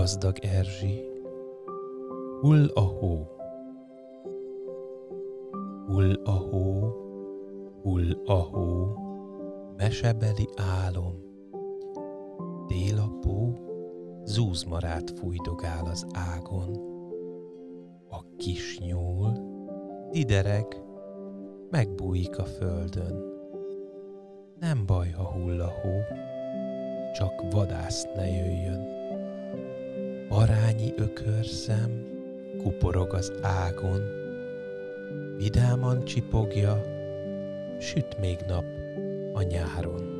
gazdag Erzsi, hull a hó. Hull a hó, hull a hó, mesebeli álom. Délapó zúzmarát fújdogál az ágon. A kis nyúl didereg, megbújik a földön. Nem baj, ha hull a hó, csak vadász ne jöjjön. Parányi ökörszem kuporog az ágon, vidáman csipogja, süt még nap a nyáron.